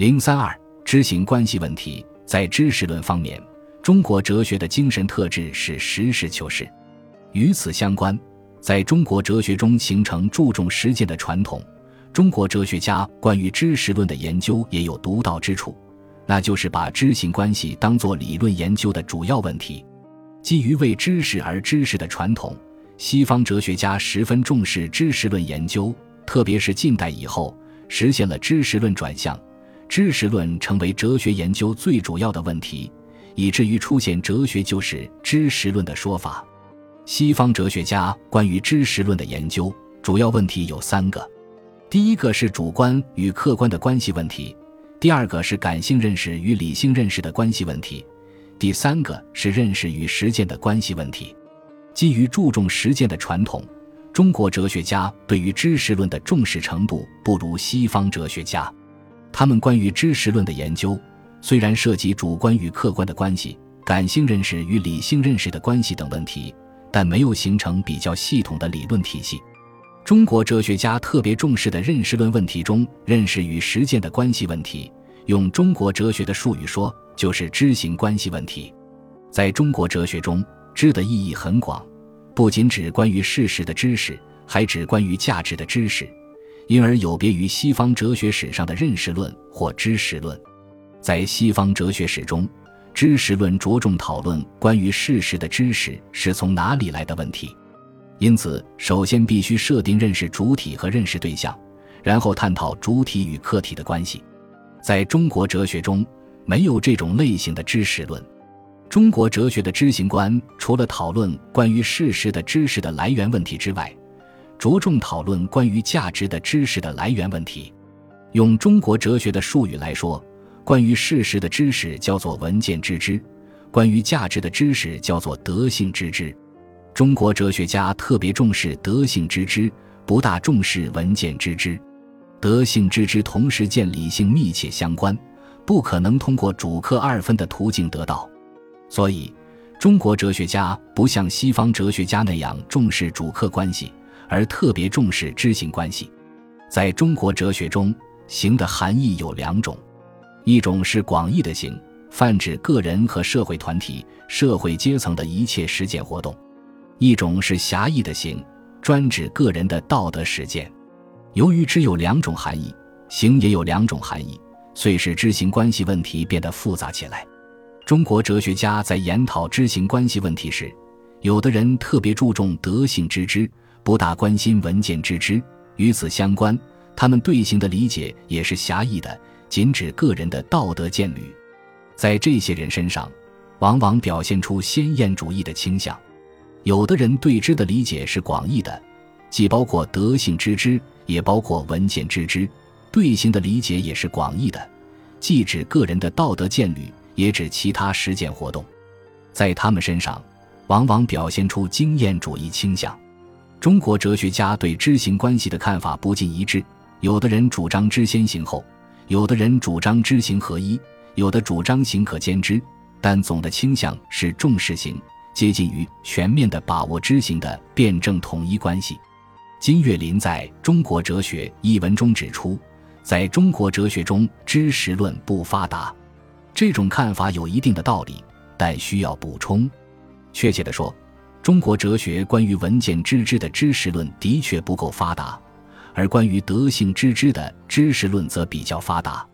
零三二知行关系问题，在知识论方面，中国哲学的精神特质是实事求是。与此相关，在中国哲学中形成注重实践的传统。中国哲学家关于知识论的研究也有独到之处，那就是把知行关系当作理论研究的主要问题。基于为知识而知识的传统，西方哲学家十分重视知识论研究，特别是近代以后，实现了知识论转向，知识论成为哲学研究最主要的问题，以至于出现“哲学就是知识论”的说法。西方哲学家关于知识论的研究主要问题有三个。第一个是主观与客观的关系问题，第二个是感性认识与理性认识的关系问题，第三个是认识与实践的关系问题。基于注重实践的传统，中国哲学家对于知识论的重视程度不如西方哲学家。他们关于知识论的研究虽然涉及主观与客观的关系、感性认识与理性认识的关系等问题，但没有形成比较系统的理论体系。中国哲学家特别重视的认识论问题中，认识与实践的关系问题，用中国哲学的术语说，就是知行关系问题。在中国哲学中，知的意义很广，不仅指关于事实的知识，还指关于价值的知识，因而有别于西方哲学史上的认识论或知识论。在西方哲学史中，知识论着重讨论关于事实的知识是从哪里来的问题。因此，首先必须设定认识主体和认识对象，然后探讨主体与客体的关系。在中国哲学中，没有这种类型的知识论。中国哲学的知行观，除了讨论关于事实的知识的来源问题之外，着重讨论关于价值的知识的来源问题。用中国哲学的术语来说，关于事实的知识叫做闻见知之，关于价值的知识叫做德性知之。中国哲学家特别重视德性知之，不大重视闻见知之。德性知之同时见理性密切相关，不可能通过主客二分的途径得到。所以，中国哲学家不像西方哲学家那样重视主客关系，而特别重视知行关系。在中国哲学中，行的含义有两种：一种是广义的行，泛指个人和社会团体、社会阶层的一切实践活动。一种是狭义的行，专指个人的道德实践。由于只有两种含义，行也有两种含义，遂使知行关系问题变得复杂起来。中国哲学家在研讨知行关系问题时，有的人特别注重德性知之，不大关心文件之知。与此相关，他们对行的理解也是狭义的，仅指个人的道德见履。在这些人身上，往往表现出先验主义的倾向。有的人对知的理解是广义的，既包括德性之知，也包括文件之知之；对行的理解也是广义的，既指个人的道德见履，也指其他实践活动。在他们身上，往往表现出经验主义倾向。中国哲学家对知行关系的看法不尽一致，有的人主张知先行后，有的人主张知行合一，有的主张行可兼知，但总的倾向是重视行。接近于全面的把握知行的辩证统一关系。金岳霖在中国哲学一文中指出，在中国哲学中，知识论不发达。这种看法有一定的道理，但需要补充。确切地说，中国哲学关于文件知之的知识论的确不够发达，而关于德性知之的知识论则比较发达。